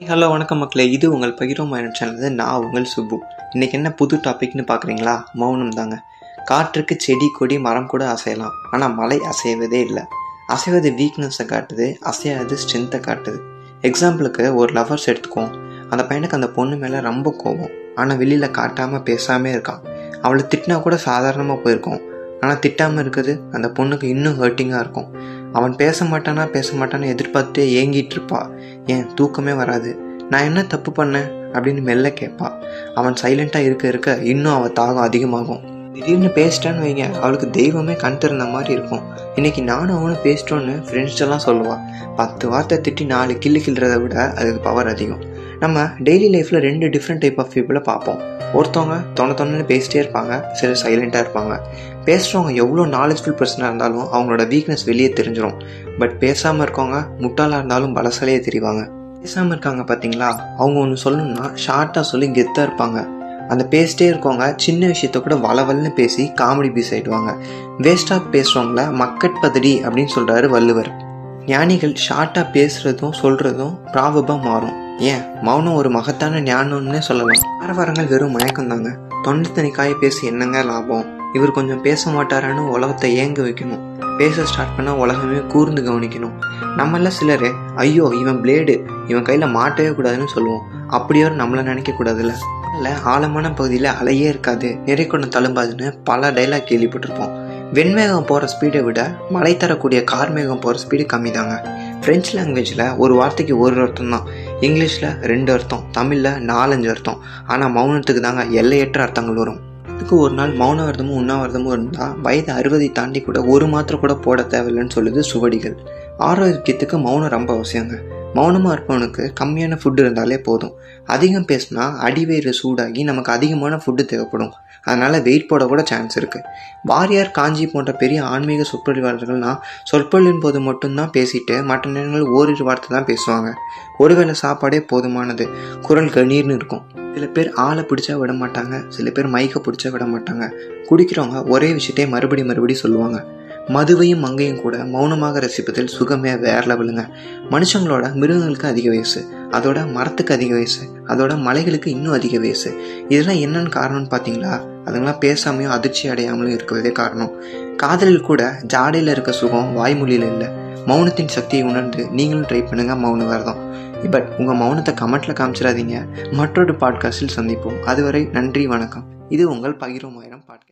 Hello வணக்கம் மக்களே. இது உங்கள் பகிரோ மயன் சேனல் நான் உங்கள் சுப்பு. இன்னைக்கு என்ன புது டாபிக்னு பார்க்குறீங்களா மௌனம் தாங்க. காற்றுக்கு செடி கொடி மரம் கூட அசையலாம். ஆனால் மலை அசைவதே இல்லை. அசைவது வீக்னஸை காட்டுது. அசையாது ஸ்ட்ரென்த்தை காட்டுது. எக்ஸாம்பிளுக்கு ஒரு லவர்ஸ் எடுத்துக்குவோம். அந்த பையனுக்கு அந்த பொண்ணு மேலே ரொம்ப கோவம். ஆனால் வெளியில் காட்டாமல் பேசாமே இருக்கான். அவளை திட்டினா கூட சாதாரணமாக போயிருக்கோம். ஆனால் திட்டாமல் இருக்குது அந்த பொண்ணுக்கு இன்னும் ஹர்ட்டிங்காக இருக்கும். அவன் பேச மாட்டானா பேச மாட்டான்னு எதிர்பார்த்துட்டே ஏங்கிட்டு இருப்பா ஏன் தூக்கமே வராது. நான் என்ன தப்பு பண்ணேன்? அப்படின்னு மெல்ல கேட்பா. அவன் சைலண்ட்டாக இருக்க இருக்க இன்னும் அவள் தாகம் அதிகமாகும். திடீர்னு பேசிட்டான்னு வைங்க. அவளுக்கு தெய்வமே கண் திறந்த மாதிரி இருக்கும். இன்னைக்கு நானும் அவனும் பேசிட்டோன்னு ஃப்ரெண்ட்ஸ் எல்லாம் பத்து வார்த்தை திட்டி நாலு கில்லு கிள்றதை விட அதுக்கு பவர் அதிகம். நம்ம டெய்லி லைஃப்பில் ரெண்டு டிஃப்ரெண்ட் டைப் ஆஃப் பீப்புளை பார்ப்போம். ஒருத்தவங்க தொண தொண்ணு பேசிட்டே இருப்பாங்க சிலர் சைலண்ட்டாக இருப்பாங்க. பேசுகிறவங்க எவ்வளோ நாலேஜ்ஃபுல் பர்சனாக இருந்தாலும் அவங்களோட வீக்னஸ் வெளியே தெரிஞ்சிடும் பட் பேசாமல் இருக்கவங்க முட்டாளாக இருந்தாலும் பலசாலையே தெரிவாங்க. பேசாமல் இருக்காங்க பார்த்தீங்களா அவங்க ஒன்று சொல்லணும்னா ஷார்ட்டாக சொல்லி கெத்தாக இருப்பாங்க. அந்த பேசிட்டே இருக்கவங்க சின்ன விஷயத்த கூட வளவல்னு பேசி காமெடி பீஸ் ஆகிடுவாங்க வேஸ்டாக பேசுகிறவங்கள மக்கட் பதடி அப்படின்னு சொல்கிறாரு வள்ளுவர். ஞானிகள் ஷார்ட்டாக பேசுகிறதும் சொல்கிறதும் ப்ராபபாக மாறும். ஏன்? மௌனம் ஒரு மகத்தான ஞானம்னே சொல்லலாம். ஆரவாரங்கள் வெறும் மயக்கம் தாங்க தொண்டை காய பேசி என்னங்க லாபம்? இவர் கொஞ்சம் பேச மாட்டாரான்னு உலகத்தை ஏங்க வைக்கணும்? பேச ஸ்டார்ட் பண்ணால் உலகமே கூர்ந்து கவனிக்கணும். நம்மள சிலர் ஐயோ இவன் பிளேடு இவன் கையில் மாட்டவே கூடாதுன்னு சொல்லுவோம். அப்படியோ நம்மளை நினைக்கக்கூடாதுல்ல இல்லை ஆழமான பகுதியில் அலையே இருக்காது. நிறை கொண்டு தழும்பாதுன்னு பல டைலாக் கேள்விப்பட்டிருப்போம். வெண்மேகம் போகிற ஸ்பீடை விட மழை தரக்கூடிய கார் மேகம் போகிற ஸ்பீடு கம்மி தாங்க ஃப்ரெஞ்ச் லாங்குவேஜில் ஒரு வார்த்தைக்கு ஒரு அர்த்தம் தான் இங்கிலீஷில் ரெண்டு அர்த்தம் தமிழில் நாலஞ்சு அர்த்தம். ஆனால் மௌனத்துக்கு தாங்க எல்லையற்ற அர்த்தங்கள் வரும். இதுக்கு ஒரு நாள் மௌனவர்தமும் உண்ணாவிரதமும் இருந்தால் வயது அறுபதை தாண்டி கூட ஒரு மாத்திரை கூட போட தேவையில்லைன்னு சொல்லுது சுவடிகள். ஆரோக்கியத்துக்கு மௌனம் ரொம்ப அவசியங்க. மௌனமாக இருப்பவனுக்கு கம்மியான ஃபுட்டு இருந்தாலே போதும். அதிகம் பேசினா அடிவேறு சூடாகி நமக்கு அதிகமான ஃபுட்டு தேவைப்படும். அதனால் வெயிட் போட கூட சான்ஸ் இருக்குது வாரியார் காஞ்சி போன்ற பெரிய ஆன்மீக சொற்பொழிவாளர்கள்னால் சொற்பொழிவின் போது மட்டும்தான் பேசிட்டு மற்ற நேரங்கள் ஓரிரு வார்த்தை தான் பேசுவாங்க. ஒருவேளை சாப்பாடே போதுமானது. குரல் கணீர்னு இருக்கும். சில பேர் ஆளை பிடிச்சா விட மாட்டாங்க. சில பேர் மைக்கை பிடிச்சா விட மாட்டாங்க. குடிக்கிறவங்க ஒரே விஷயத்தையே மறுபடி மறுபடி சொல்லுவாங்க. மதுவையும் மங்கையும் கூட மௌனமாக ரசிப்பதில் சுகமே வேற லெவலுங்க மனுஷங்களோட மிருகங்களுக்கு அதிக வயசு அதோட மரத்துக்கு அதிக வயசு அதோட மலைகளுக்கு இன்னும் அதிக வயசு. இதெல்லாம் என்னன்னு காரணம்னு பார்த்தீங்களா அதுங்களாம் பேசாமையும் அதிர்ச்சி அடையாமலும் இருக்கிறதே காரணம். காதலில் கூட ஜாடையில் இருக்க சுகம் வாய்மொழியில் இல்லை. மௌனத்தின் சக்தியை உணர்ந்து நீங்களும் ட்ரை பண்ணுங்க மௌன விரதம் பட் உங்கள் மௌனத்தை கமெண்ட்டில் காமிச்சிடாதீங்க. மற்றொரு பாட்காஸ்டில் சந்திப்போம். அதுவரை நன்றி வணக்கம். இது உங்கள் பகிரும் ஆயிரம் பாட்காஸ்ட்